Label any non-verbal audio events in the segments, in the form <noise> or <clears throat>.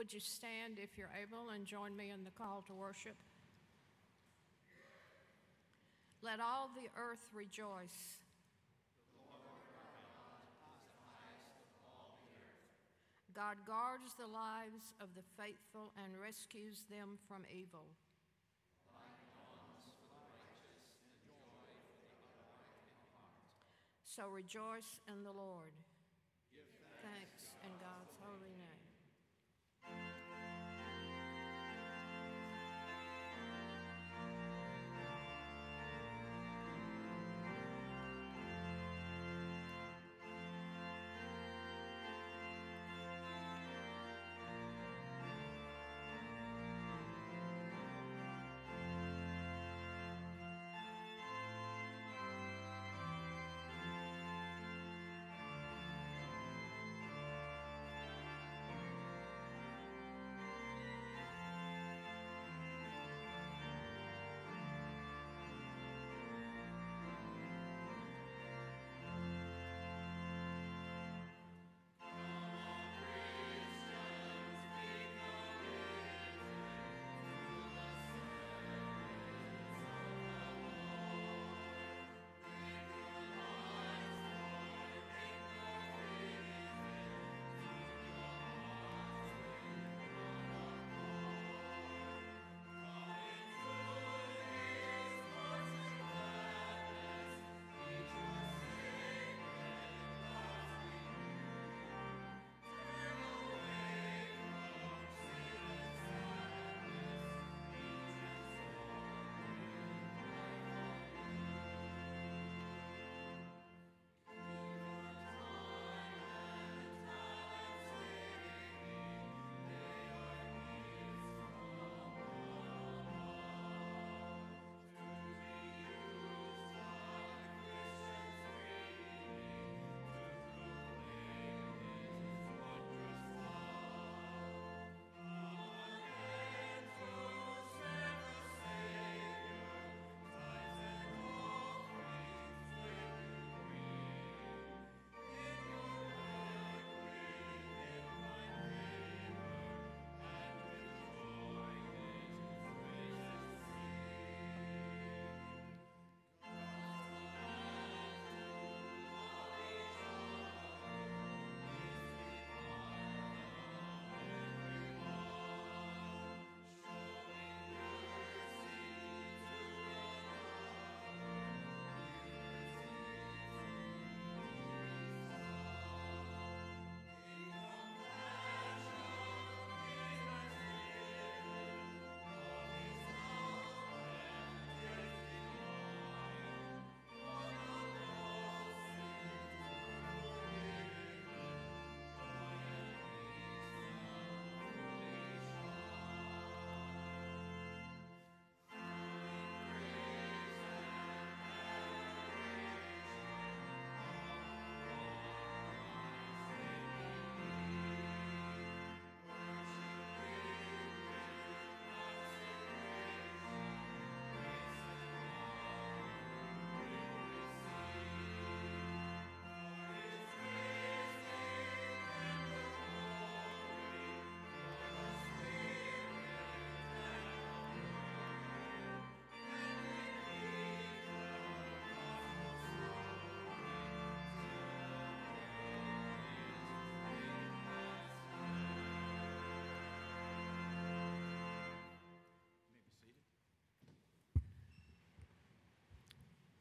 Would you stand if you're able and join me in the call to worship? Let all the earth rejoice. God guards the lives of the faithful and rescues them from evil. So rejoice in the Lord. Give thanks in God's holy name.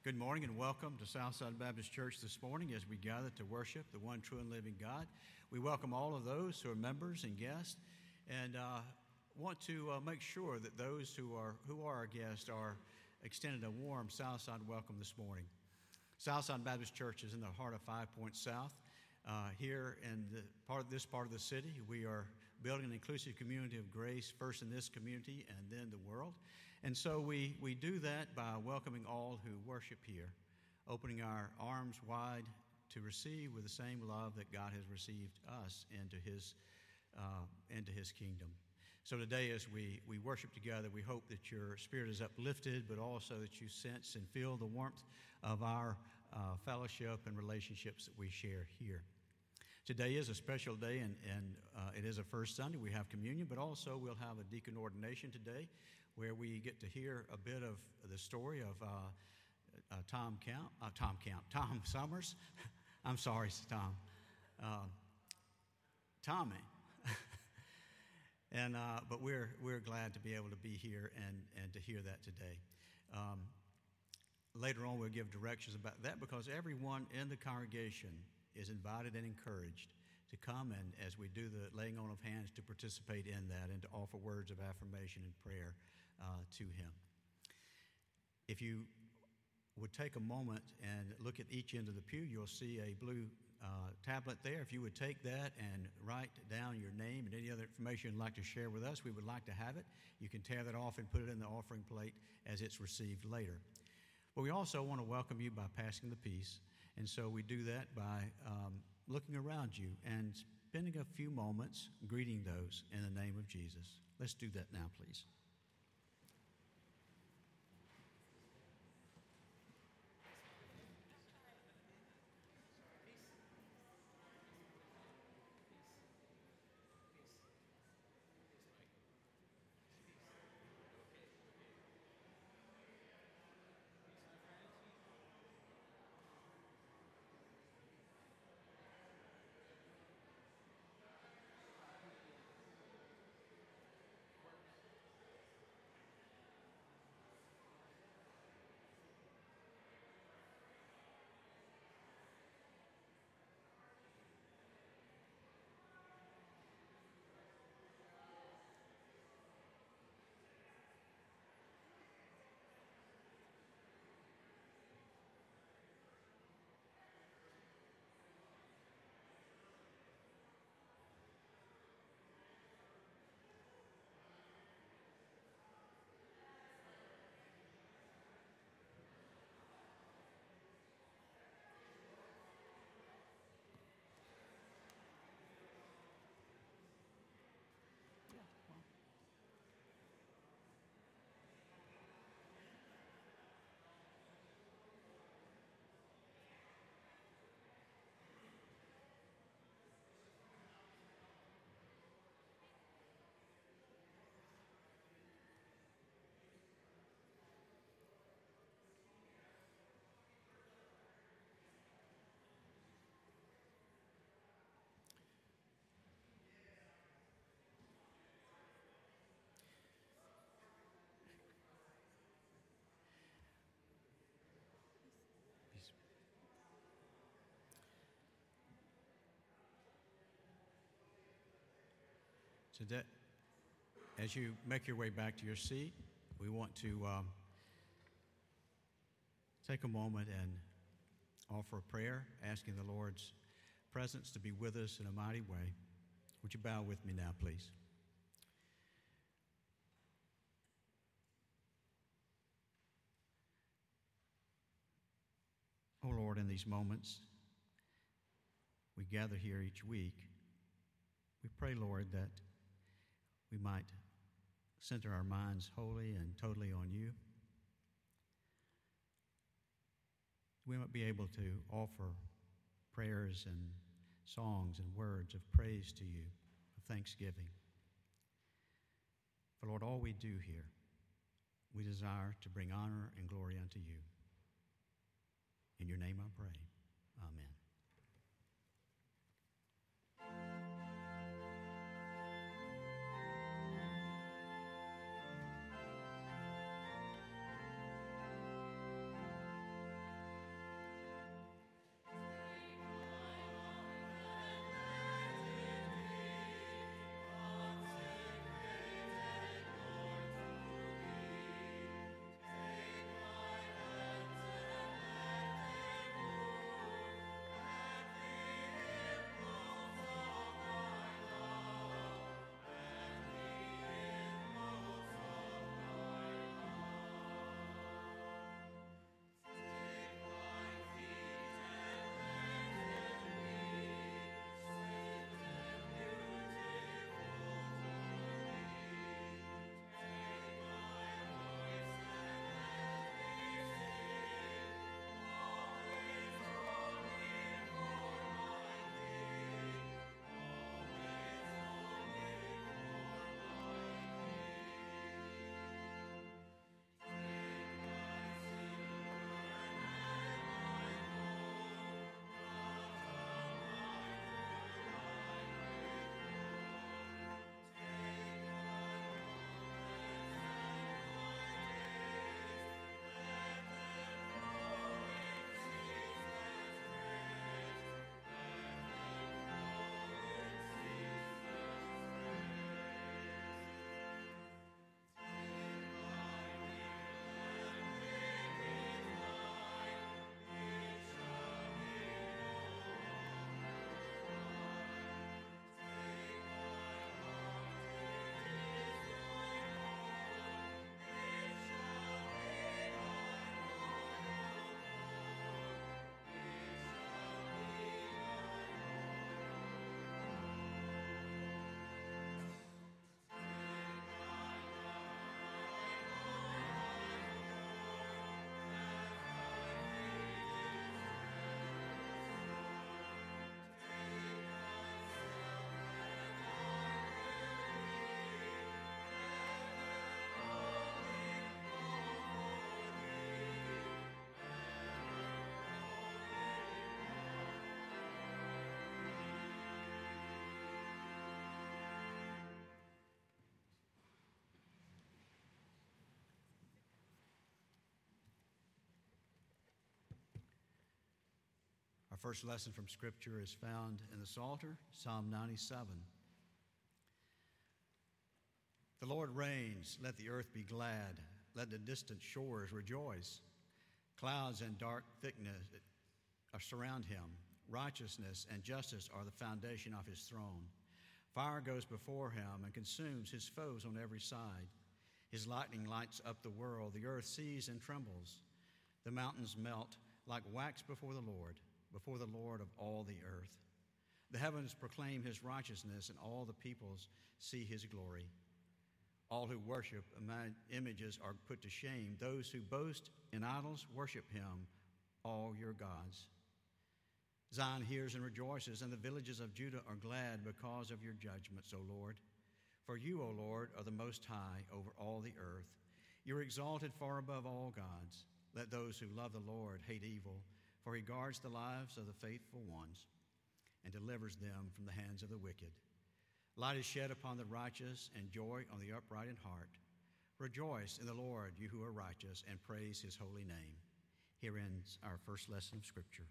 Good morning and welcome to Southside Baptist Church this morning as we gather to worship the one true and living God. We welcome all of those who are members and guests and uh, want to uh, make sure that those who are, who are our guests are extended a warm Southside welcome this morning. Southside Baptist Church is in the heart of Five Points South. Uh, here in the part of this part of the city, we are building an inclusive community of grace, first in this community and then the world. And so we, we do that by welcoming all who worship here, opening our arms wide to receive with the same love that God has received us into His, uh, into his kingdom. So today, as we, we worship together, we hope that your spirit is uplifted, but also that you sense and feel the warmth of our uh, fellowship and relationships that we share here. Today is a special day, and, and uh, it is a first Sunday. We have communion, but also we'll have a deacon ordination today where we get to hear a bit of the story of uh, uh, Tom Count, uh, Tom Count, Tom <laughs> Summers. <laughs> I'm sorry, Tom. Uh, Tommy. <laughs> and, uh, but we're, we're glad to be able to be here and, and to hear that today. Um, later on, we'll give directions about that because everyone in the congregation is invited and encouraged to come and, as we do the laying on of hands, to participate in that and to offer words of affirmation and prayer uh, to Him. If you would take a moment and look at each end of the pew, you'll see a blue uh, tablet there. If you would take that and write down your name and any other information you'd like to share with us, we would like to have it. You can tear that off and put it in the offering plate as it's received later. But we also want to welcome you by passing the peace. And so we do that by um, looking around you and spending a few moments greeting those in the name of Jesus. Let's do that now, please. That, as you make your way back to your seat, we want to um, take a moment and offer a prayer, asking the Lord's presence to be with us in a mighty way. Would you bow with me now, please? Oh Lord, in these moments, we gather here each week. We pray, Lord, that we might center our minds wholly and totally on you. We might be able to offer prayers and songs and words of praise to you, of thanksgiving. For Lord, all we do here, we desire to bring honor and glory unto you. In your name I pray. Amen. First lesson from Scripture is found in the Psalter, Psalm 97. The Lord reigns, let the earth be glad, let the distant shores rejoice. Clouds and dark thickness surround him. Righteousness and justice are the foundation of his throne. Fire goes before him and consumes his foes on every side. His lightning lights up the world. The earth sees and trembles. The mountains melt like wax before the Lord, before the Lord of all the earth. The heavens proclaim his righteousness, and all the peoples see his glory. All who worship images are put to shame. Those who boast in idols worship him, all your gods. Zion hears and rejoices, and the villages of Judah are glad because of your judgments, O Lord. For you, O Lord, are the most high over all the earth. You're exalted far above all gods. Let those who love the Lord hate evil, for he guards the lives of the faithful ones and delivers them from the hands of the wicked. Light is shed upon the righteous and joy on the upright in heart. Rejoice in the Lord, you who are righteous, and praise his holy name. Here ends our first lesson of Scripture.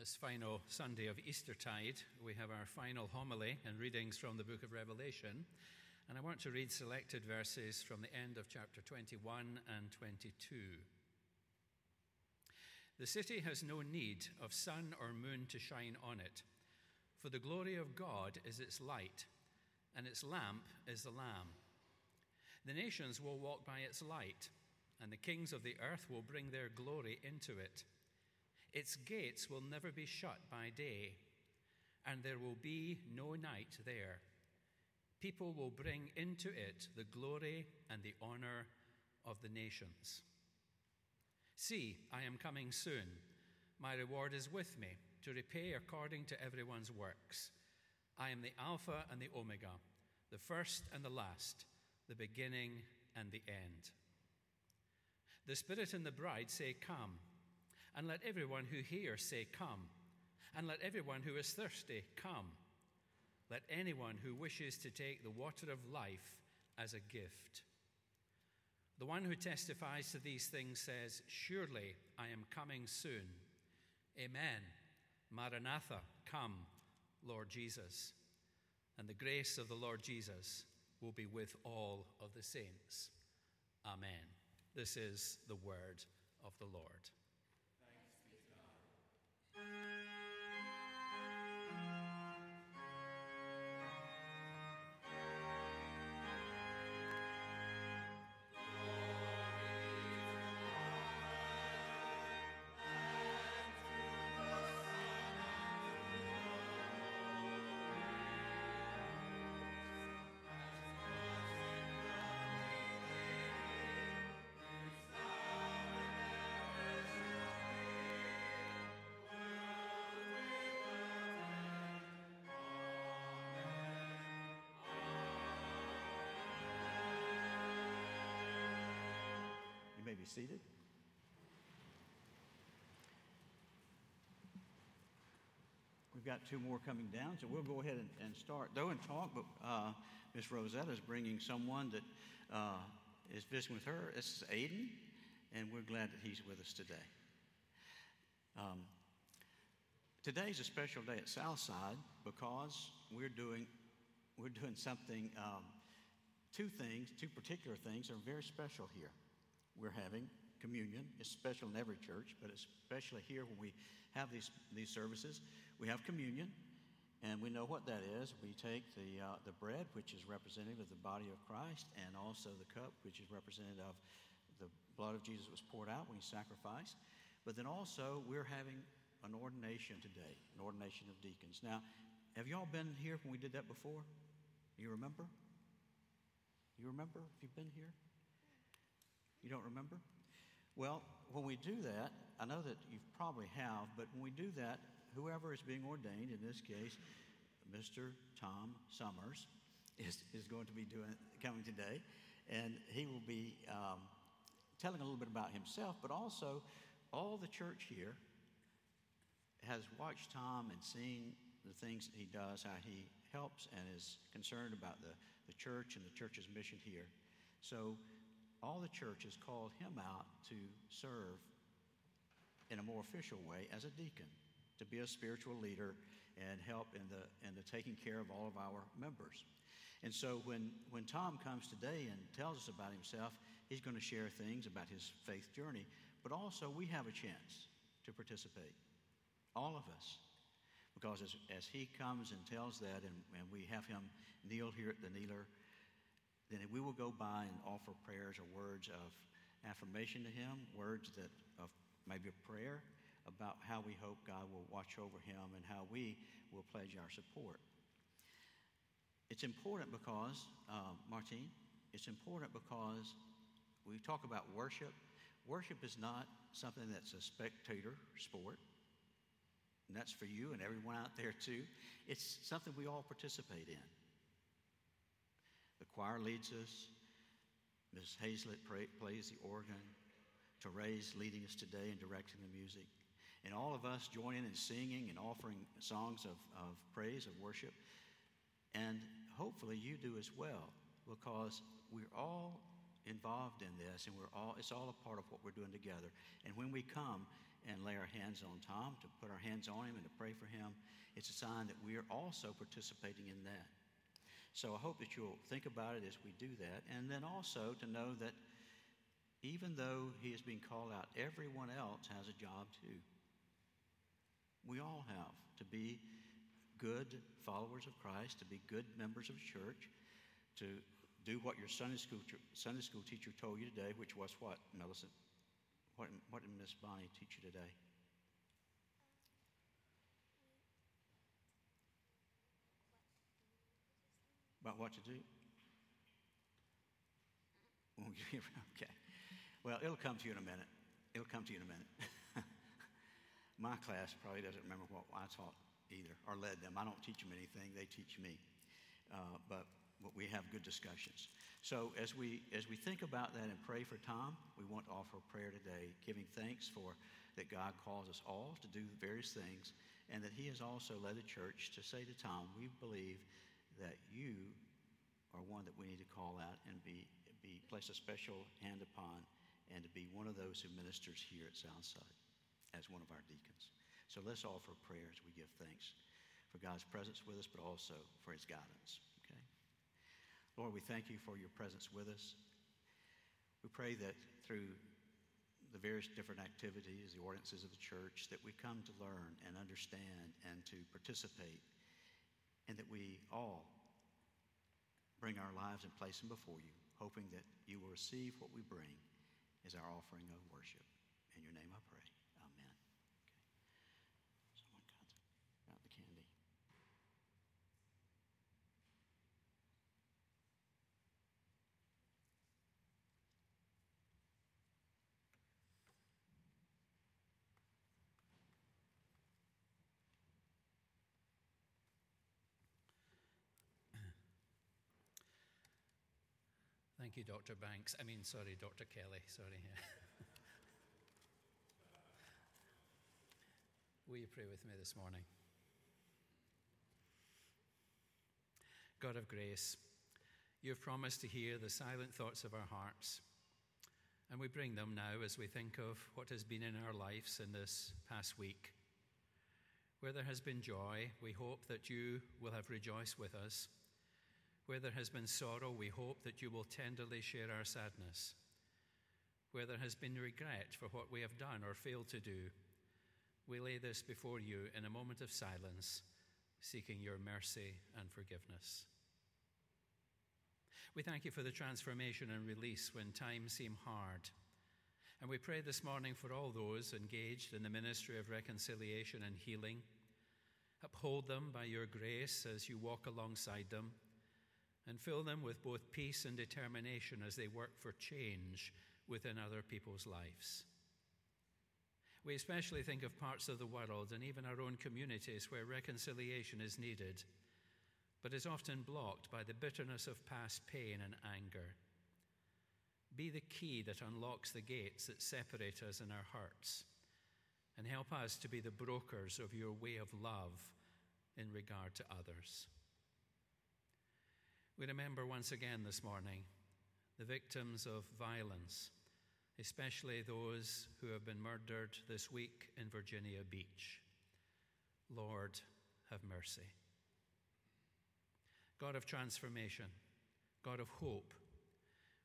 This final Sunday of Eastertide, we have our final homily and readings from the book of Revelation. And I want to read selected verses from the end of chapter 21 and 22. The city has no need of sun or moon to shine on it, for the glory of God is its light, and its lamp is the Lamb. The nations will walk by its light, and the kings of the earth will bring their glory into it. Its gates will never be shut by day, and there will be no night there. People will bring into it the glory and the honor of the nations. See, I am coming soon. My reward is with me to repay according to everyone's works. I am the Alpha and the Omega, the first and the last, the beginning and the end. The Spirit and the bride say, Come. And let everyone who hears say, Come. And let everyone who is thirsty come. Let anyone who wishes to take the water of life as a gift. The one who testifies to these things says, Surely I am coming soon. Amen. Maranatha, come, Lord Jesus. And the grace of the Lord Jesus will be with all of the saints. Amen. This is the word of the Lord. May be seated. We've got two more coming down, so we'll go ahead and, and start, though, and talk. But uh, Miss Rosetta is bringing someone that uh, is visiting with her. This is Aiden, and we're glad that he's with us today. Um, today is a special day at Southside because we're doing we're doing something. Um, two things, two particular things, are very special here we're having communion. It's special in every church, but especially here when we have these, these services. We have communion, and we know what that is. We take the, uh, the bread, which is representative of the body of Christ, and also the cup, which is representative of the blood of Jesus that was poured out when he sacrificed. But then also, we're having an ordination today, an ordination of deacons. Now, have you all been here when we did that before? You remember? You remember if you've been here? You don't remember? Well, when we do that, I know that you probably have, but when we do that, whoever is being ordained, in this case, Mr. Tom Summers, is, is going to be doing coming today, and he will be um, telling a little bit about himself, but also all the church here has watched Tom and seen the things that he does, how he helps and is concerned about the, the church and the church's mission here. So all the churches called him out to serve in a more official way as a deacon, to be a spiritual leader and help in the, in the taking care of all of our members. And so when, when Tom comes today and tells us about himself, he's going to share things about his faith journey, but also we have a chance to participate, all of us. Because as, as he comes and tells that, and, and we have him kneel here at the kneeler, then we will go by and offer prayers or words of affirmation to him, words that of maybe a prayer about how we hope God will watch over him and how we will pledge our support. It's important because, uh, it's important because we talk about worship. Worship is not something that's a spectator sport, and that's for you and everyone out there too. It's something we all participate in. The choir leads us. Ms. Hazlett pray, plays the organ. Therese leading us today and directing the music. And all of us joining in singing and offering songs of, of praise, of worship. And hopefully you do as well, because we're all involved in this and we're all it's all a part of what we're doing together. And when we come and lay our hands on Tom to put our hands on him and to pray for him, it's a sign that we are also participating in that. So I hope that you'll think about it as we do that. And then also to know that even though he is being called out, everyone else has a job too. We all have to be good followers of Christ, to be good members of church, to do what your Sunday school, Sunday school teacher told you today, which was what, Millicent? What, what did Miss Bonnie teach you today? About what to do? <laughs> okay. Well, it'll come to you in a minute. It'll come to you in a minute. <laughs> My class probably doesn't remember what I taught either or led them. I don't teach them anything, they teach me. Uh, but, but we have good discussions. So as we, as we think about that and pray for Tom, we want to offer a prayer today, giving thanks for that God calls us all to do various things and that he has also led the church to say to Tom, we believe that you are one that we need to call out and be, be place a special hand upon and to be one of those who ministers here at Southside as one of our deacons. So let's offer prayer as we give thanks for God's presence with us, but also for his guidance. Okay? Lord, we thank you for your presence with us. We pray that through the various different activities, the ordinances of the church, that we come to learn and understand and to participate, and that we all bring our lives and place them before you, hoping that you will receive what we bring as our offering of worship. In your name I pray. Amen. Okay. Someone got, got the candy. Thank you, Dr. Banks. I mean, sorry, Dr. Kelly. Sorry. <laughs> Will you pray with me this morning? God of grace, you have promised to hear the silent thoughts of our hearts. And we bring them now as we think of what has been in our lives in this past week. Where there has been joy, we hope that you will have rejoiced with us. Where there has been sorrow, we hope that you will tenderly share our sadness. where there has been regret for what we have done or failed to do, we lay this before you in a moment of silence, seeking your mercy and forgiveness. We thank you for the transformation and release when times seem hard. And we pray this morning for all those engaged in the ministry of reconciliation and healing. Uphold them by your grace as you walk alongside them, and fill them with both peace and determination as they work for change within other people's lives. We especially think of parts of the world and even our own communities where reconciliation is needed, but is often blocked by the bitterness of past pain and anger. Be the key that unlocks the gates that separate us in our hearts, and help us to be the brokers of your way of love in regard to others. We remember once again this morning the victims of violence especially those who have been murdered this week in Virginia Beach. Lord, have mercy. God of transformation, God of hope,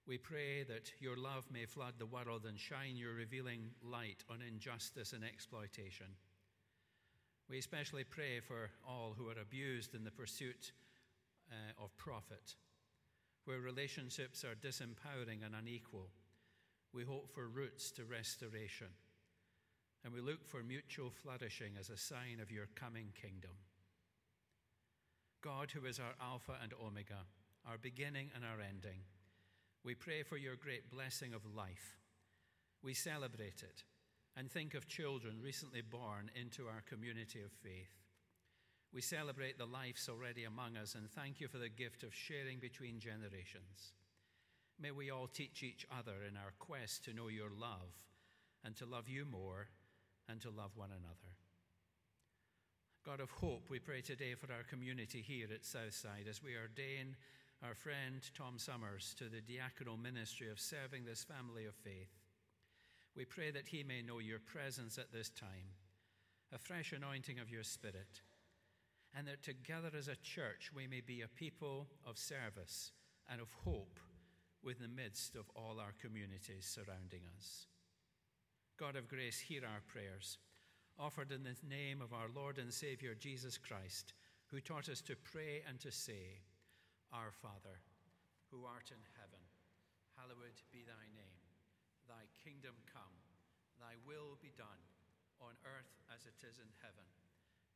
we pray that your love may flood the world and shine your revealing light on injustice and exploitation. We especially pray for all who are abused in the pursuit uh, of profit, where relationships are disempowering and unequal we hope for roots to restoration, and we look for mutual flourishing as a sign of your coming kingdom. God, who is our Alpha and Omega, our beginning and our ending, we pray for your great blessing of life. We celebrate it and think of children recently born into our community of faith. We celebrate the lives already among us and thank you for the gift of sharing between generations. May we all teach each other in our quest to know your love and to love you more and to love one another. God of hope, we pray today for our community here at Southside as we ordain our friend Tom Summers to the diaconal ministry of serving this family of faith. We pray that he may know your presence at this time, a fresh anointing of your Spirit, and that together as a church we may be a people of service and of hope within the midst of all our communities surrounding us. God of grace, hear our prayers, offered in the name of our Lord and Savior Jesus Christ, who taught us to pray and to say, Our Father, who art in heaven, hallowed be thy name. Thy kingdom come, thy will be done, on earth as it is in heaven.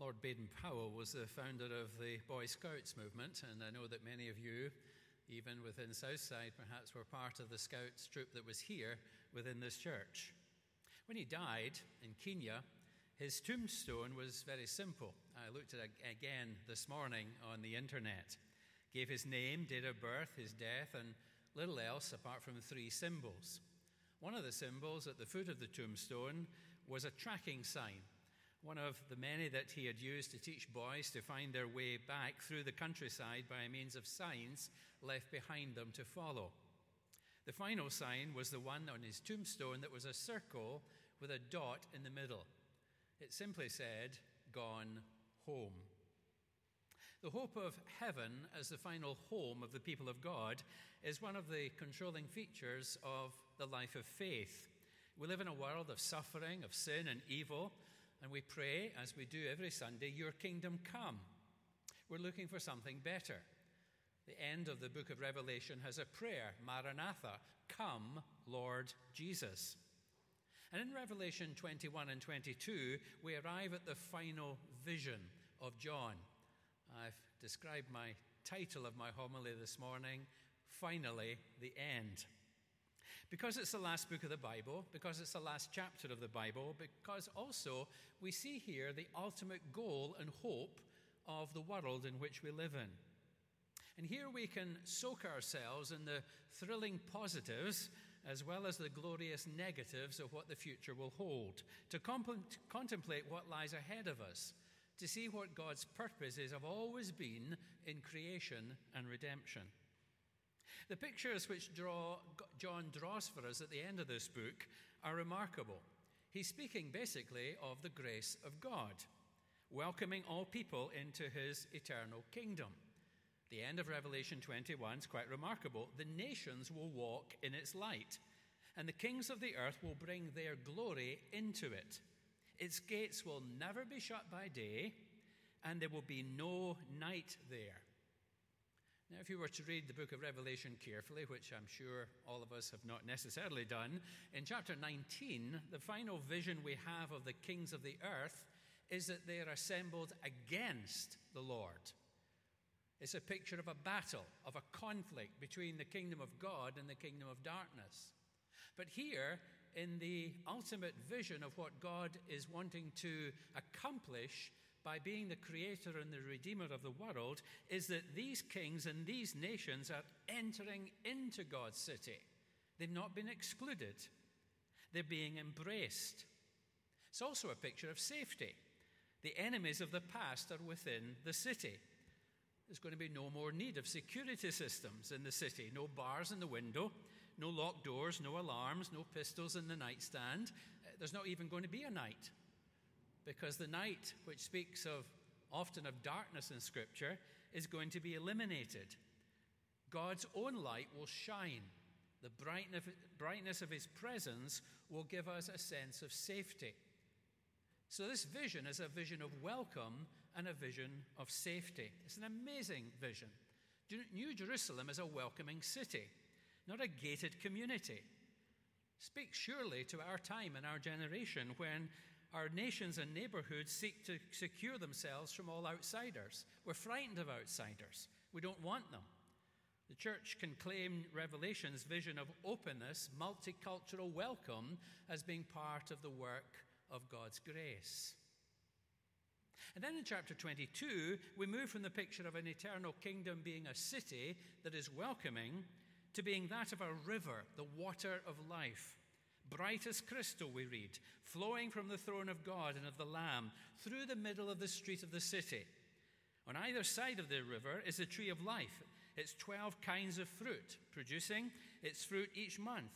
Lord Baden Powell was the founder of the Boy Scouts movement, and I know that many of you, even within Southside, perhaps were part of the Scouts troop that was here within this church. When he died in Kenya, his tombstone was very simple. I looked at it again this morning on the internet. Gave his name, date of birth, his death, and little else apart from three symbols. One of the symbols at the foot of the tombstone was a tracking sign, one of the many that he had used to teach boys to find their way back through the countryside by means of signs left behind them to follow. The final sign was the one on his tombstone that was a circle with a dot in the middle. It simply said, Gone home. The hope of heaven as the final home of the people of God is one of the controlling features of the life of faith. We live in a world of suffering, of sin and evil, and we pray, as we do every Sunday, Your kingdom come. We're looking for something better. The end of the book of Revelation has a prayer Maranatha, come, Lord Jesus. And in Revelation 21 and 22, we arrive at the final vision of John. I've described my title of my homily this morning, Finally, the End. Because it's the last book of the Bible, because it's the last chapter of the Bible, because also we see here the ultimate goal and hope of the world in which we live in. And here we can soak ourselves in the thrilling positives as well as the glorious negatives of what the future will hold, to comp- contemplate what lies ahead of us, to see what God's purposes have always been in creation and redemption. The pictures which draw, John draws for us at the end of this book are remarkable. He's speaking basically of the grace of God, welcoming all people into his eternal kingdom. The end of Revelation 21 is quite remarkable. The nations will walk in its light, and the kings of the earth will bring their glory into it. Its gates will never be shut by day, and there will be no night there. Now, if you were to read the book of Revelation carefully, which I'm sure all of us have not necessarily done, in chapter 19, the final vision we have of the kings of the earth is that they are assembled against the Lord. It's a picture of a battle, of a conflict between the kingdom of God and the kingdom of darkness. But here, in the ultimate vision of what God is wanting to accomplish by being the creator and the redeemer of the world, is that these kings and these nations are entering into God's city. They've not been excluded, they're being embraced. It's also a picture of safety. The enemies of the past are within the city. There's going to be no more need of security systems in the city, no bars in the window, no locked doors, no alarms, no pistols in the nightstand. Uh, there's not even going to be a night because the night, which speaks of often of darkness in Scripture, is going to be eliminated. God's own light will shine. The brightness of His presence will give us a sense of safety. So, this vision is a vision of welcome and a vision of safety. It's an amazing vision. New Jerusalem is a welcoming city, not a gated community. Speaks surely to our time and our generation when our nations and neighborhoods seek to secure themselves from all outsiders. We're frightened of outsiders, we don't want them. The church can claim Revelation's vision of openness, multicultural welcome, as being part of the work of God's grace. And then in chapter 22, we move from the picture of an eternal kingdom being a city that is welcoming to being that of a river, the water of life. Bright as crystal, we read, flowing from the throne of God and of the Lamb through the middle of the street of the city. On either side of the river is the tree of life. Its 12 kinds of fruit, producing its fruit each month.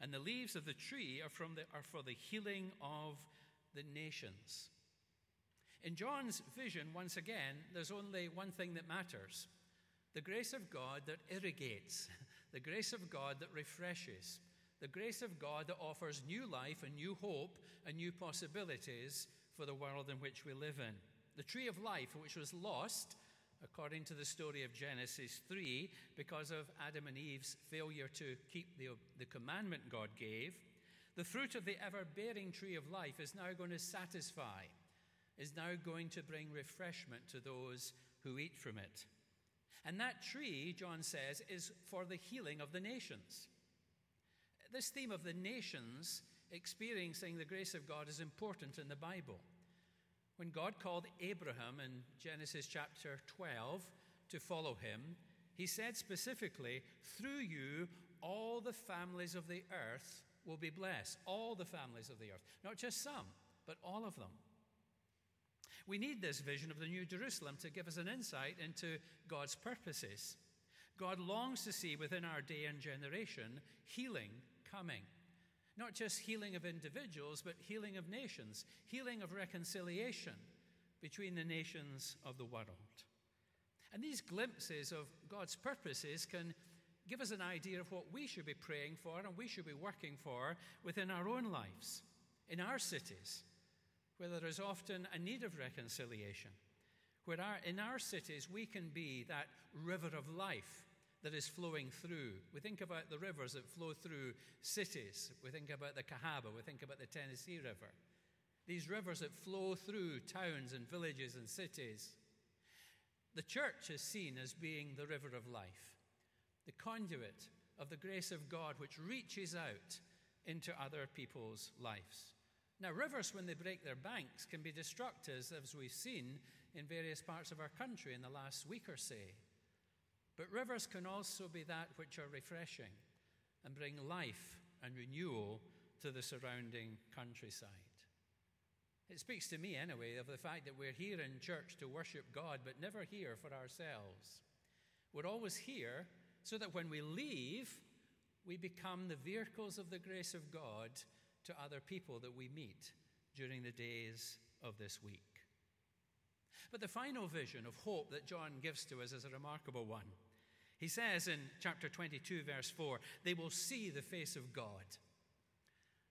And the leaves of the tree are, the, are for the healing of the nations. In John's vision, once again, there's only one thing that matters the grace of God that irrigates, <laughs> the grace of God that refreshes, the grace of God that offers new life and new hope and new possibilities for the world in which we live in. The tree of life, which was lost, according to the story of Genesis 3, because of Adam and Eve's failure to keep the, the commandment God gave, the fruit of the ever bearing tree of life is now going to satisfy is now going to bring refreshment to those who eat from it. And that tree, John says, is for the healing of the nations. This theme of the nations experiencing the grace of God is important in the Bible. When God called Abraham in Genesis chapter 12 to follow him, he said specifically, Through you, all the families of the earth will be blessed. All the families of the earth. Not just some, but all of them. We need this vision of the New Jerusalem to give us an insight into God's purposes. God longs to see within our day and generation healing coming. Not just healing of individuals, but healing of nations, healing of reconciliation between the nations of the world. And these glimpses of God's purposes can give us an idea of what we should be praying for and we should be working for within our own lives, in our cities, where there is often a need of reconciliation, where our, in our cities we can be that river of life that is flowing through. We think about the rivers that flow through cities. We think about the Cahaba. We think about the Tennessee River. These rivers that flow through towns and villages and cities. The church is seen as being the river of life, the conduit of the grace of God which reaches out into other people's lives. Now, rivers, when they break their banks, can be destructive, as we've seen in various parts of our country in the last week or so. But rivers can also be that which are refreshing and bring life and renewal to the surrounding countryside. It speaks to me, anyway, of the fact that we're here in church to worship God, but never here for ourselves. We're always here so that when we leave, we become the vehicles of the grace of God to other people that we meet during the days of this week. But the final vision of hope that John gives to us is a remarkable one. He says in chapter 22, verse 4, they will see the face of God.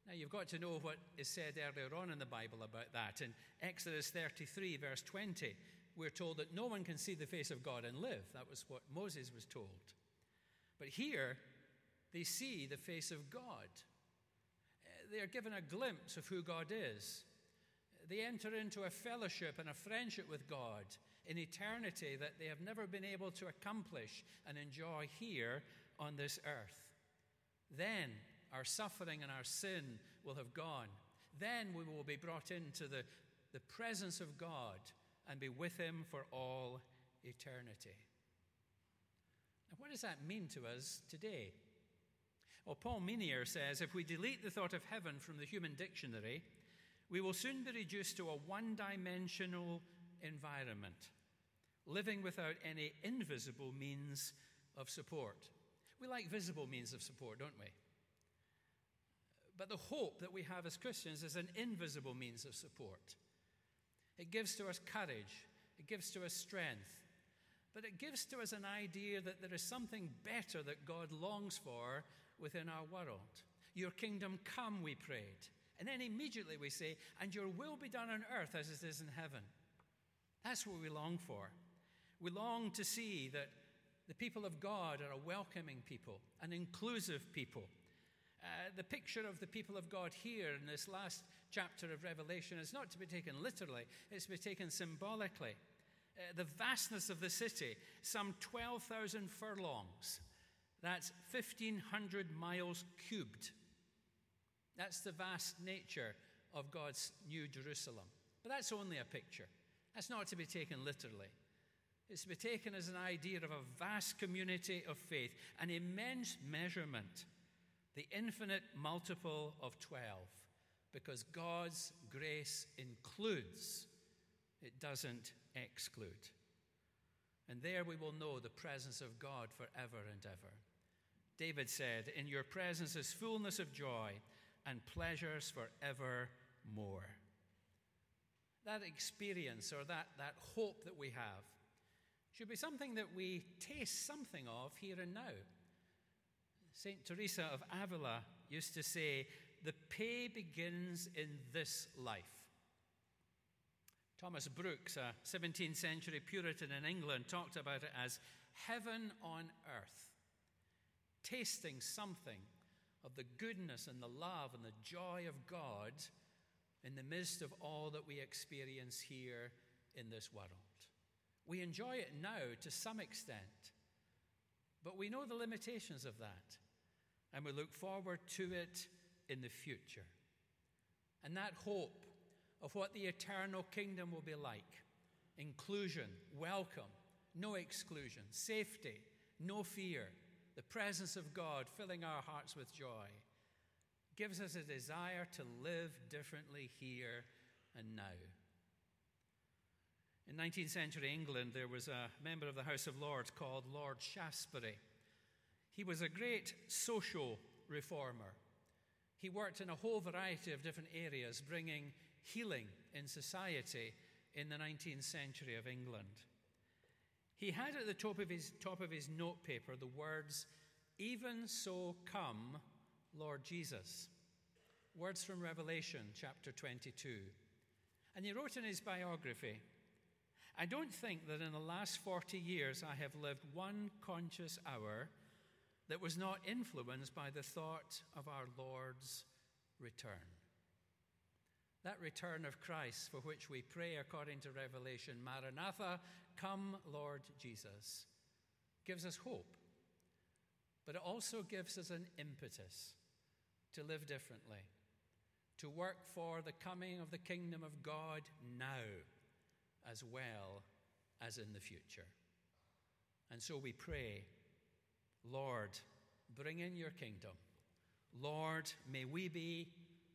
Now, you've got to know what is said earlier on in the Bible about that. In Exodus 33, verse 20, we're told that no one can see the face of God and live. That was what Moses was told. But here, they see the face of God. They are given a glimpse of who God is. They enter into a fellowship and a friendship with God in eternity that they have never been able to accomplish and enjoy here on this earth. Then our suffering and our sin will have gone. Then we will be brought into the, the presence of God and be with Him for all eternity. Now, what does that mean to us today? Well, Paul Menier says if we delete the thought of heaven from the human dictionary, we will soon be reduced to a one dimensional environment, living without any invisible means of support. We like visible means of support, don't we? But the hope that we have as Christians is an invisible means of support. It gives to us courage, it gives to us strength, but it gives to us an idea that there is something better that God longs for within our world. Your kingdom come, we prayed. And then immediately we say, And your will be done on earth as it is in heaven. That's what we long for. We long to see that the people of God are a welcoming people, an inclusive people. Uh, the picture of the people of God here in this last chapter of Revelation is not to be taken literally, it's to be taken symbolically. Uh, the vastness of the city, some 12,000 furlongs, that's 1,500 miles cubed. That's the vast nature of God's new Jerusalem. But that's only a picture. That's not to be taken literally. It's to be taken as an idea of a vast community of faith, an immense measurement, the infinite multiple of 12, because God's grace includes, it doesn't exclude. And there we will know the presence of God forever and ever. David said, In your presence is fullness of joy and pleasures forevermore. That experience or that, that hope that we have should be something that we taste something of here and now. St. Teresa of Avila used to say, The pay begins in this life. Thomas Brooks, a 17th century Puritan in England, talked about it as heaven on earth, tasting something of the goodness and the love and the joy of God in the midst of all that we experience here in this world. We enjoy it now to some extent, but we know the limitations of that, and we look forward to it in the future. And that hope of what the eternal kingdom will be like inclusion, welcome, no exclusion, safety, no fear, the presence of God filling our hearts with joy gives us a desire to live differently here and now. In 19th century England, there was a member of the House of Lords called Lord Shaftesbury. He was a great social reformer. He worked in a whole variety of different areas, bringing healing in society in the 19th century of England. He had at the top of his, top of his notepaper the words, Even so come, Lord Jesus. Words from Revelation chapter 22. And he wrote in his biography, I don't think that in the last 40 years I have lived one conscious hour that was not influenced by the thought of our Lord's return. That return of Christ for which we pray according to Revelation, Maranatha, come, Lord Jesus, gives us hope, but it also gives us an impetus to live differently, to work for the coming of the kingdom of God now as well as in the future. And so we pray, Lord, bring in your kingdom. Lord, may we be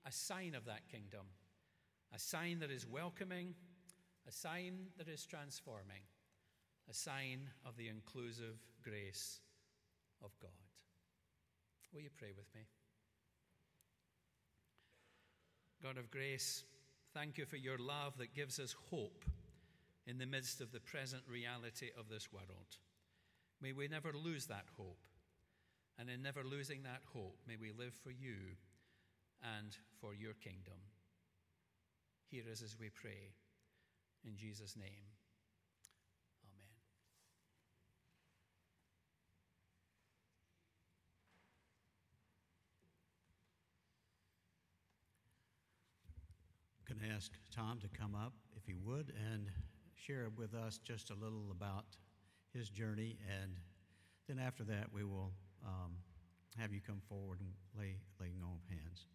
a sign of that kingdom, a sign that is welcoming, a sign that is transforming, a sign of the inclusive grace of God. Will you pray with me? God of grace, thank you for your love that gives us hope in the midst of the present reality of this world. May we never lose that hope. And in never losing that hope, may we live for you and for your kingdom. Hear us as we pray. In Jesus' name, amen. Going to ask Tom to come up, if he would, and share with us just a little about his journey. And then after that, we will um, have you come forward and lay laying on of hands.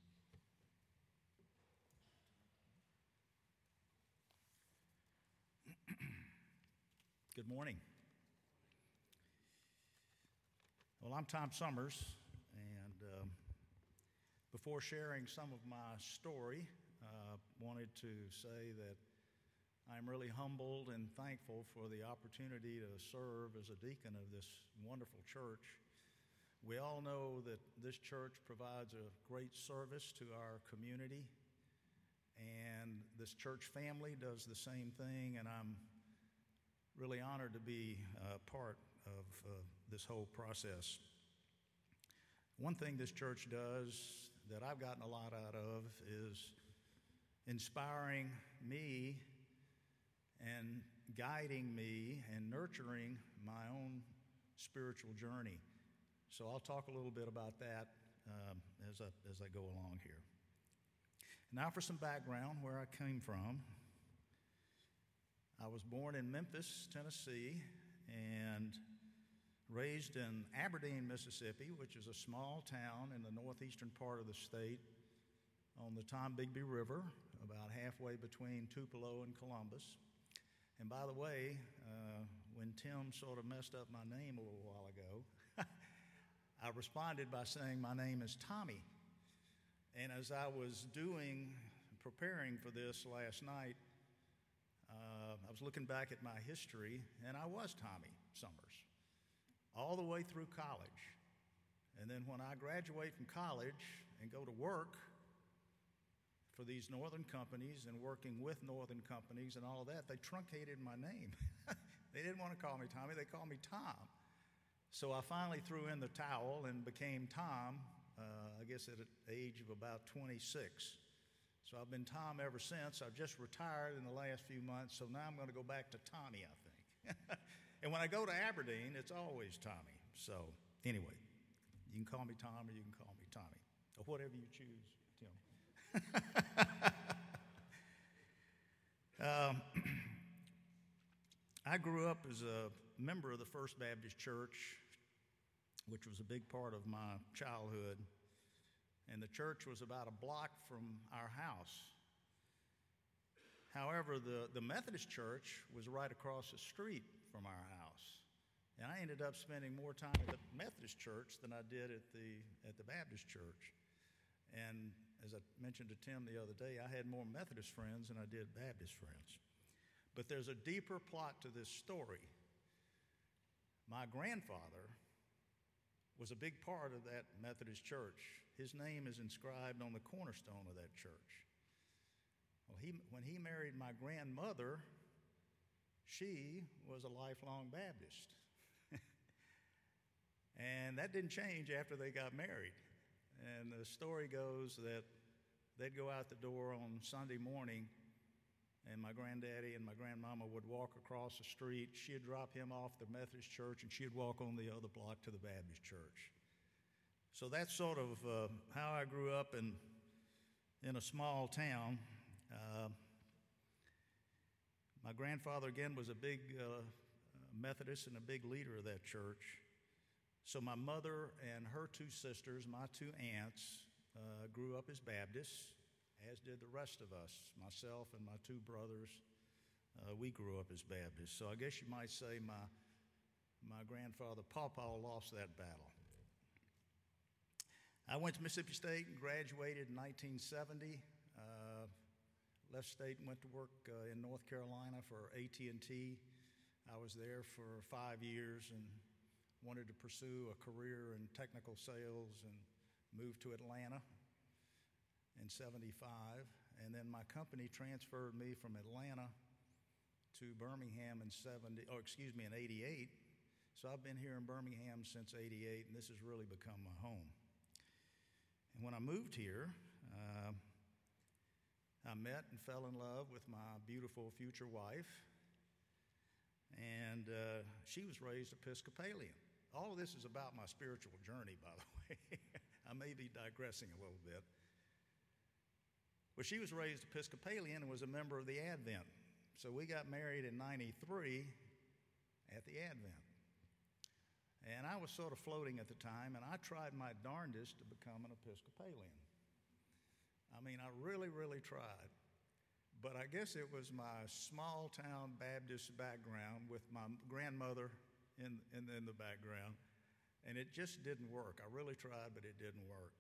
Good morning. Well, I'm Tom Summers, and um, before sharing some of my story, uh, wanted to say that I'm really humbled and thankful for the opportunity to serve as a deacon of this wonderful church. We all know that this church provides a great service to our community, and this church family does the same thing, and I'm really honored to be a part of uh, this whole process. One thing this church does that I've gotten a lot out of is inspiring me and guiding me and nurturing my own spiritual journey. So I'll talk a little bit about that um, as, I, as I go along here. Now, for some background where I came from. I was born in Memphis, Tennessee, and raised in Aberdeen, Mississippi, which is a small town in the northeastern part of the state on the Tombigbee River, about halfway between Tupelo and Columbus. And by the way, uh, when Tim sort of messed up my name a little while ago, <laughs> I responded by saying my name is Tommy. And as I was doing, preparing for this last night, I was looking back at my history, and I was Tommy Summers all the way through college. And then when I graduate from college and go to work, for these northern companies and working with northern companies and all of that, they truncated my name. <laughs> they didn't want to call me Tommy, they called me Tom. So I finally threw in the towel and became Tom, uh, I guess at the age of about 26. So I've been Tom ever since. I've just retired in the last few months, so now I'm going to go back to Tommy, I think. <laughs> and when I go to Aberdeen, it's always Tommy. So anyway, you can call me Tom or you can call me Tommy, or whatever you choose, Tim. <laughs> Um, <clears throat> I grew up as a member of the First Baptist Church, which was a big part of my childhood. And the church was about a block from our house. However, the, the Methodist church was right across the street from our house. And I ended up spending more time at the Methodist church than I did at the, at the Baptist church. And as I mentioned to Tim the other day, I had more Methodist friends than I did Baptist friends. But there's a deeper plot to this story. My grandfather was a big part of that Methodist church. His name is inscribed on the cornerstone of that church. Well, he, when he married my grandmother, she was a lifelong Baptist. <laughs> and that didn't change after they got married. And the story goes that they'd go out the door on Sunday morning, and my granddaddy and my grandmama would walk across the street. She'd drop him off the Methodist church, and she'd walk on the other block to the Baptist church. So that's sort of uh, how I grew up in, in a small town. Uh, my grandfather, again, was a big uh, Methodist and a big leader of that church. So my mother and her two sisters, my two aunts, uh, grew up as Baptists, as did the rest of us. Myself and my two brothers, uh, we grew up as Baptists. So I guess you might say my, my grandfather, Pawpaw, lost that battle. I went to Mississippi State and graduated in 1970. Uh, left state and went to work uh, in North Carolina for AT&T. I was there for five years and wanted to pursue a career in technical sales and moved to Atlanta in 75. And then my company transferred me from Atlanta to Birmingham in 70, or excuse me, in 88. So I've been here in Birmingham since 88, and this has really become my home. And when I moved here, uh, I met and fell in love with my beautiful future wife, and uh, she was raised Episcopalian. All of this is about my spiritual journey, by the <laughs> way. I may be digressing a little bit. But she was raised Episcopalian and was a member of the Advent. So we got married in 93 at the Advent. And I was sort of floating at the time, and I tried my darndest to become an Episcopalian. I mean, I really, really tried. But I guess it was my small town Baptist background with my grandmother in, in, in the background. And it just didn't work. I really tried, but it didn't work.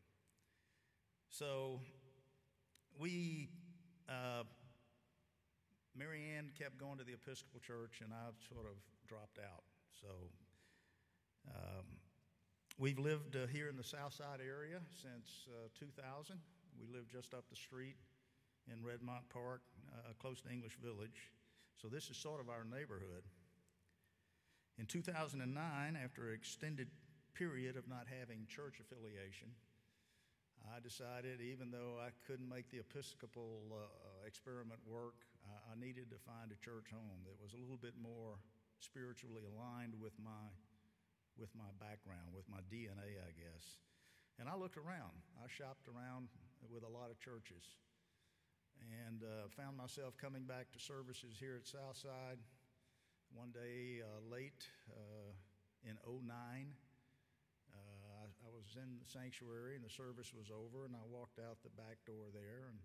So we, uh, Marianne kept going to the Episcopal Church, and I sort of dropped out. So um, we've lived uh, here in the South Side area since uh, 2000. We live just up the street in Redmont Park, uh, close to English Village. So this is sort of our neighborhood. In 2009, after an extended period of not having church affiliation, I decided, even though I couldn't make the Episcopal uh, experiment work, I, I needed to find a church home that was a little bit more spiritually aligned with my, with my background, with my DNA, I guess. And I looked around. I shopped around with a lot of churches and uh, found myself coming back to services here at Southside one day uh, late uh, in 09. Was in the sanctuary and the service was over, and I walked out the back door there, and,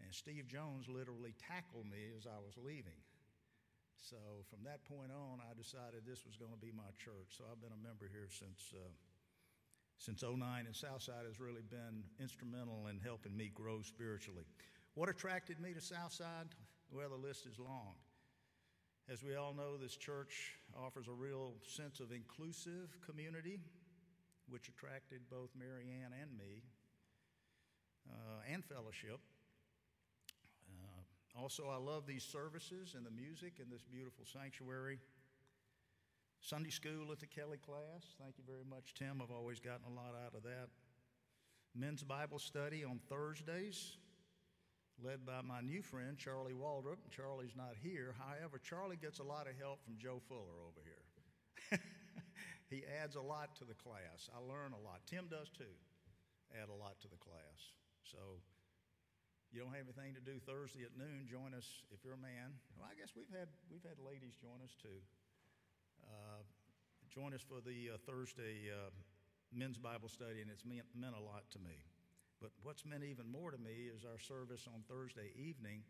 and Steve Jones literally tackled me as I was leaving. So from that point on, I decided this was going to be my church. So I've been a member here since uh, since 09, and Southside has really been instrumental in helping me grow spiritually. What attracted me to Southside? Well, the list is long. As we all know, this church offers a real sense of inclusive community, which attracted both Marianne and me, uh, and fellowship. Uh, also, I love these services and the music in this beautiful sanctuary. Sunday school at the Kelly class. Thank you very much, Tim. I've always gotten a lot out of that. Men's Bible study on Thursdays led by my new friend, Charlie Waldrop. Charlie's not here. However, Charlie gets a lot of help from Joe Fuller over here. <laughs> he adds a lot to the class. I learn a lot. Tim does too, add a lot to the class. So you don't have anything to do Thursday at noon, join us if you're a man. Well, I guess we've had we've had ladies join us too. Uh, join us for the uh, Thursday uh, men's Bible study, and it's meant, meant a lot to me. But what's meant even more to me is our service on Thursday evening,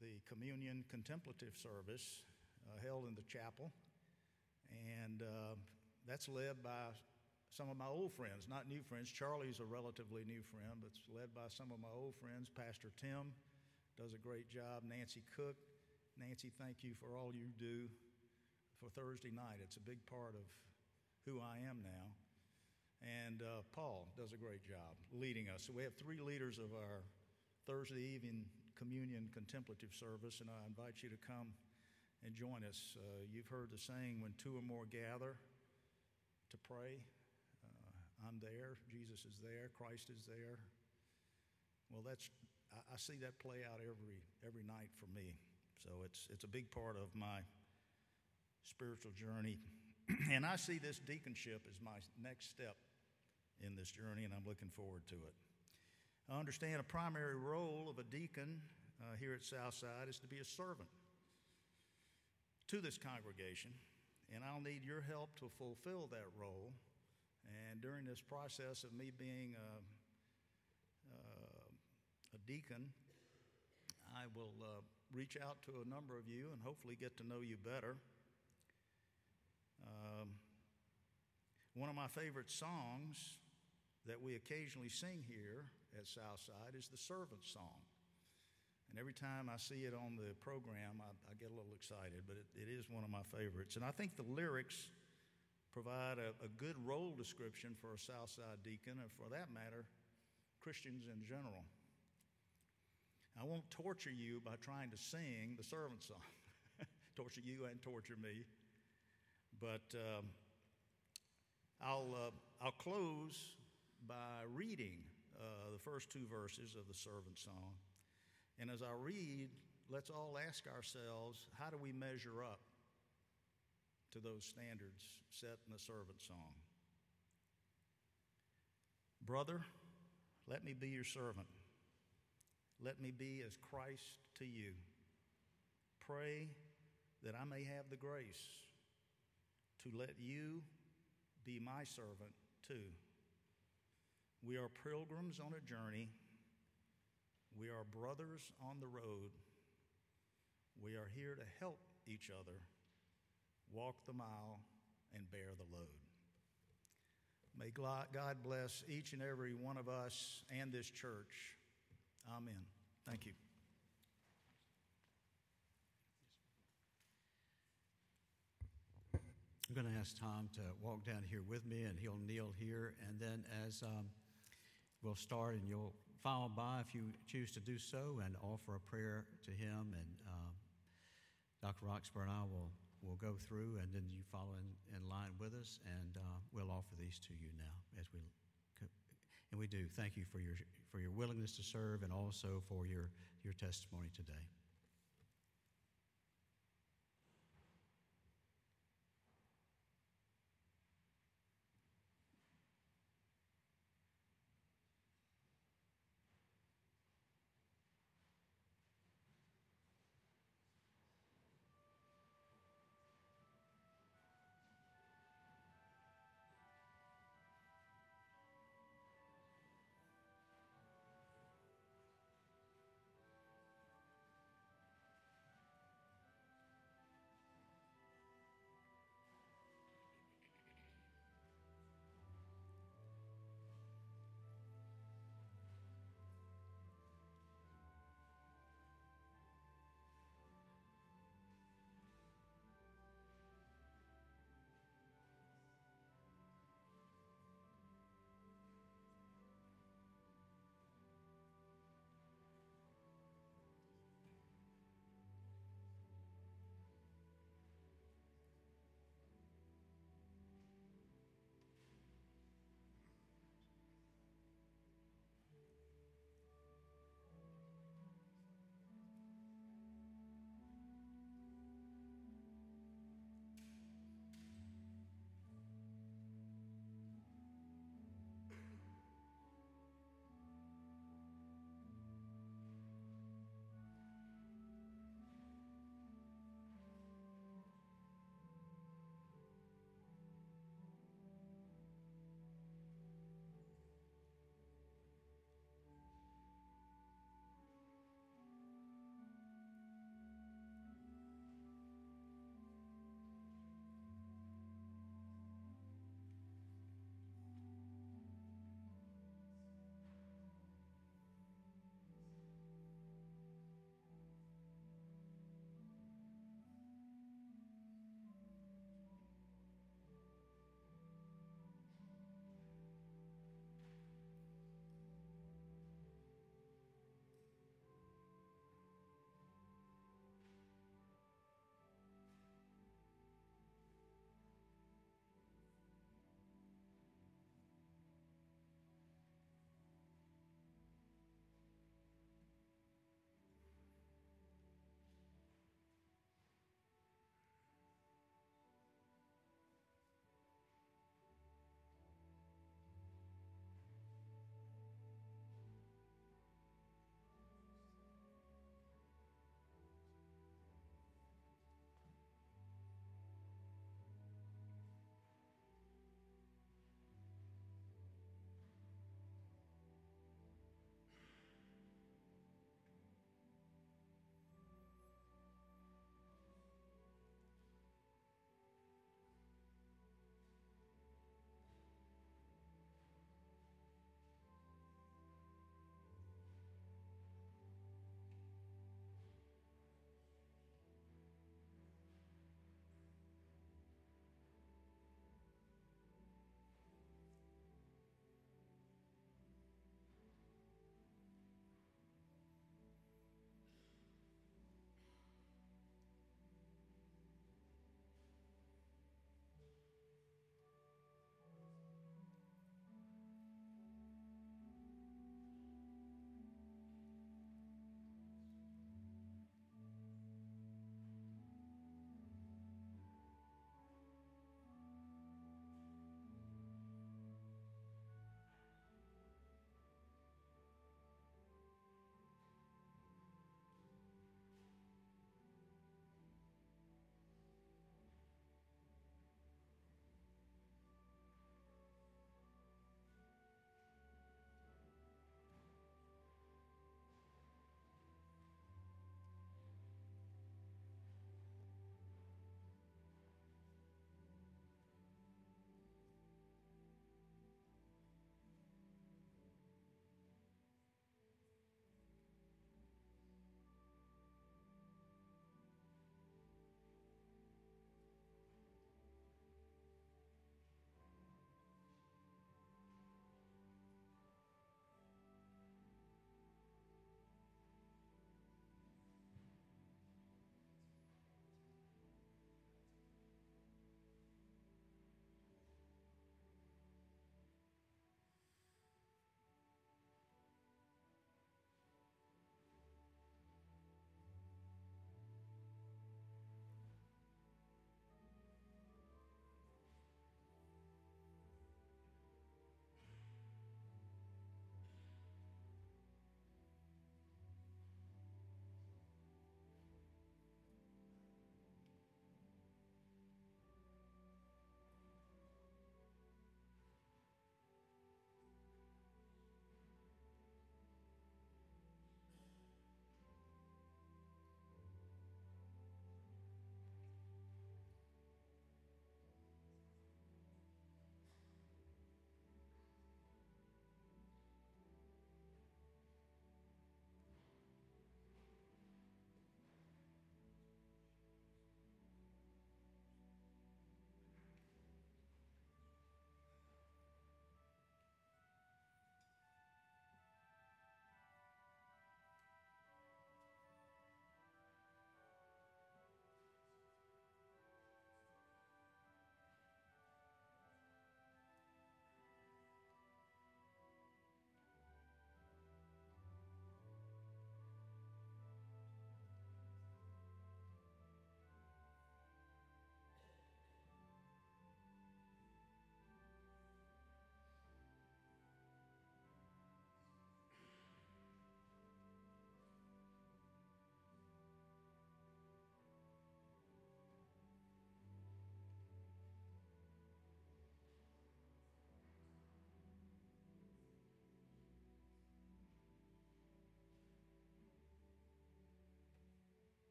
the communion contemplative service uh, held in the chapel, and uh, that's led by some of my old friends, not new friends. Charlie's a relatively new friend, but it's led by some of my old friends. Pastor Tim does a great job. Nancy Cook. Nancy, thank you for all you do for Thursday night. It's a big part of who I am now. And uh, Paul does a great job leading us. So we have three leaders of our Thursday evening communion contemplative service, and I invite you to come and join us. Uh, you've heard the saying, when two or more gather to pray, I'm there, Jesus is there, Christ is there. Well, that's I, I see that play out every every night for me. So it's it's a big part of my spiritual journey. <clears throat> and I see this deaconship as my next step in this journey, and I'm looking forward to it. I understand a primary role of a deacon uh, here at Southside is to be a servant to this congregation, and I'll need your help to fulfill that role and during this process of me being a, a deacon, I will uh, reach out to a number of you and hopefully get to know you better. Um, one of my favorite songs that we occasionally sing here at Southside is the Servant Song. And every time I see it on the program, I, I get a little excited, but it, it is one of my favorites. And I think the lyrics provide a, a good role description for a Southside deacon, and for that matter, Christians in general. I won't torture you by trying to sing the servant song, <laughs> torture you and torture me. But um, I'll, uh, I'll close by reading uh, the first two verses of the servant song. And as I read, let's all ask ourselves how do we measure up to those standards set in the servant song. Brother, let me be your servant. Let me be as Christ to you. Pray that I may have the grace to let you be my servant too. We are pilgrims on a journey. We are brothers on the road. We are here to help each other walk the mile, and bear the load. May God bless each and every one of us and this church. Amen. Thank you. I'm going to ask Tom to walk down here with me, and he'll kneel here. And then, as um, we'll start, and you'll follow by if you choose to do so, and offer a prayer to him. And um, Dr. Roxburgh and I will we'll go through, and then you follow in, in line with us, and uh, we'll offer these to you now as we. And we do thank you for your for your willingness to serve, and also for your your testimony today.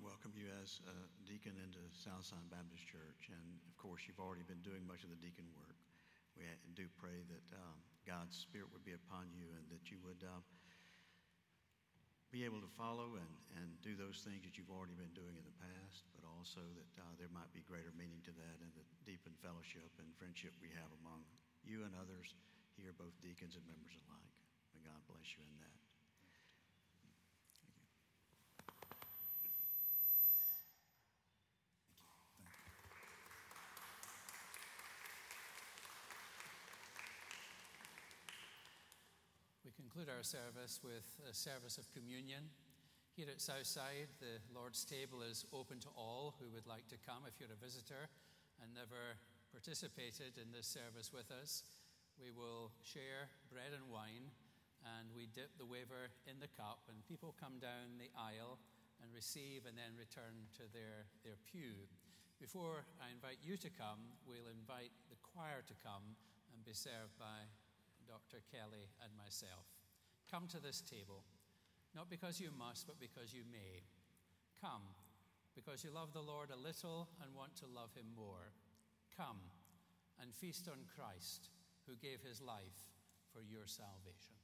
Welcome you as a deacon into Southside Baptist Church. And of course, you've already been doing much of the deacon work. We do pray that um, God's Spirit would be upon you and that you would uh, be able to follow and, and do those things that you've already been doing in the past, but also that uh, there might be greater meaning to that and the deepened fellowship and friendship we have among you and others here, both deacons and members alike. May God bless you in that. Conclude our service with a service of communion. Here at Southside, the Lord's table is open to all who would like to come. If you're a visitor and never participated in this service with us, we will share bread and wine and we dip the wafer in the cup, and people come down the aisle and receive and then return to their, their pew. Before I invite you to come, we'll invite the choir to come and be served by Dr. Kelly and myself. Come to this table, not because you must, but because you may. Come, because you love the Lord a little and want to love him more. Come and feast on Christ, who gave his life for your salvation.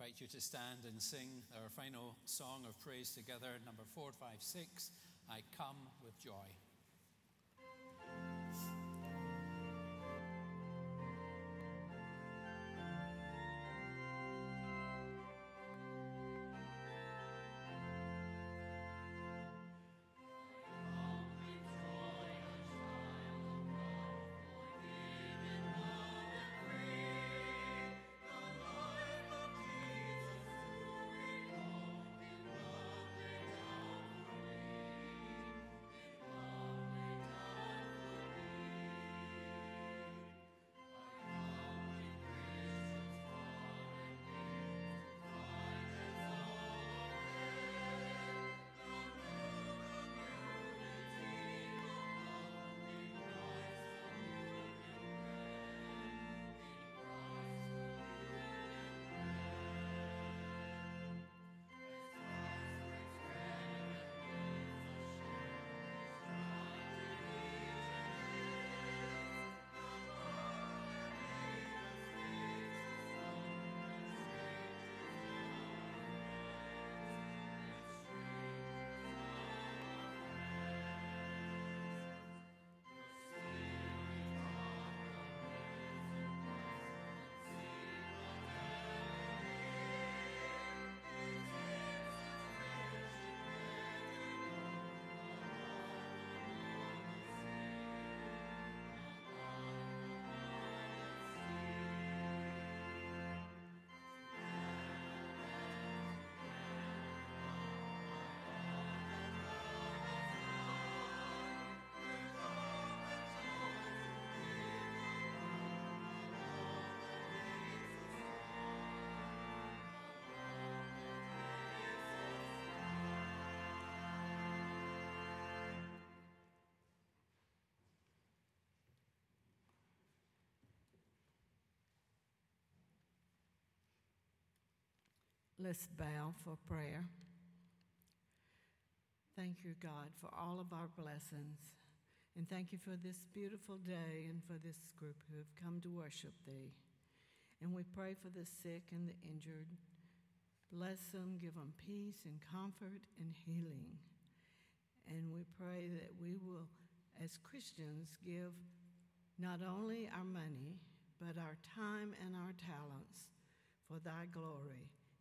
Invite you to stand and sing our final song of praise together, number 456 I Come with Joy. Let's bow for prayer. Thank you, God, for all of our blessings. And thank you for this beautiful day and for this group who have come to worship Thee. And we pray for the sick and the injured. Bless them, give them peace and comfort and healing. And we pray that we will, as Christians, give not only our money, but our time and our talents for Thy glory.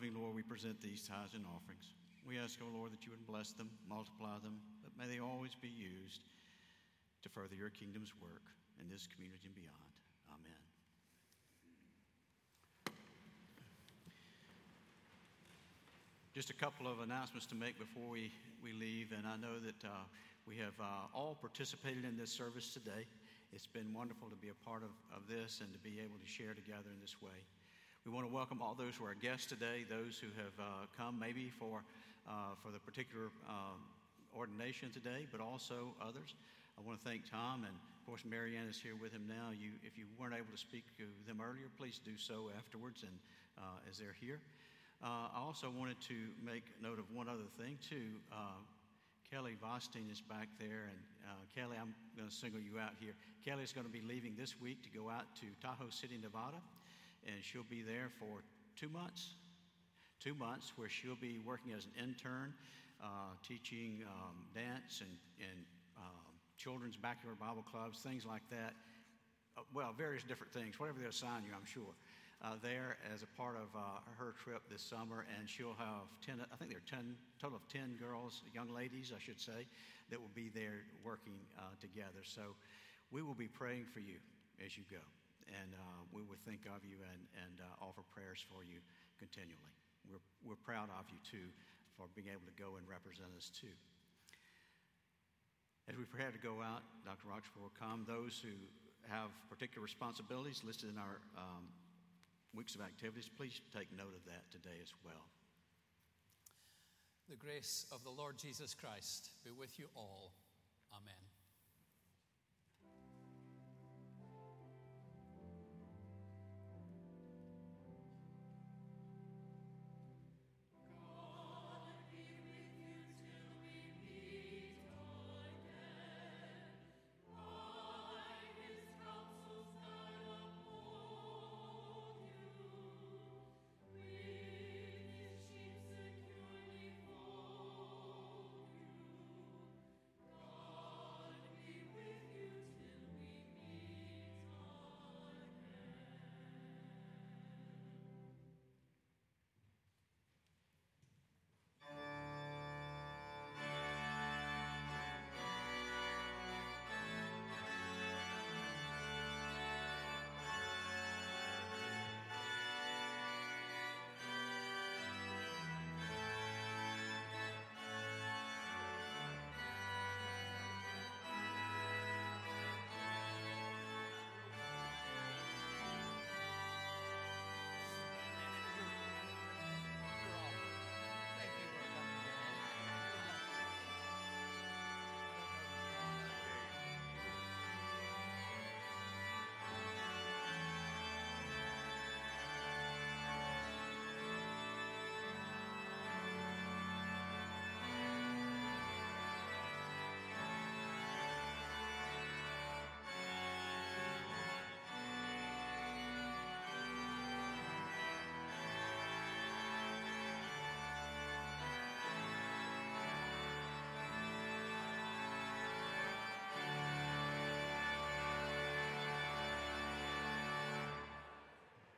Loving Lord, we present these tithes and offerings. We ask, O Lord, that you would bless them, multiply them, but may they always be used to further your kingdom's work in this community and beyond. Amen. Just a couple of announcements to make before we, we leave, and I know that uh, we have uh, all participated in this service today. It's been wonderful to be a part of, of this and to be able to share together in this way. We want to welcome all those who are guests today, those who have uh, come maybe for, uh, for the particular um, ordination today, but also others. I want to thank Tom, and of course, Marianne is here with him now. You, if you weren't able to speak to them earlier, please do so afterwards and uh, as they're here. Uh, I also wanted to make note of one other thing, too. Uh, Kelly Vostein is back there, and uh, Kelly, I'm going to single you out here. Kelly is going to be leaving this week to go out to Tahoe City, Nevada, and she'll be there for two months. Two months where she'll be working as an intern, uh, teaching um, dance and, and um, children's backyard Bible clubs, things like that. Uh, well, various different things, whatever they assign you, I'm sure uh, there as a part of uh, her trip this summer, and she'll have 10, I think there are 10, total of 10 girls, young ladies, I should say, that will be there working uh, together. So we will be praying for you as you go, and uh, we will think of you and, and uh, offer prayers for you continually. We're, we're proud of you, too, for being able to go and represent us, too. As we prepare to go out, Dr. Rochford will come. Those who have particular responsibilities listed in our um, weeks of activities, please take note of that today as well. The grace of the Lord Jesus Christ be with you all. Amen.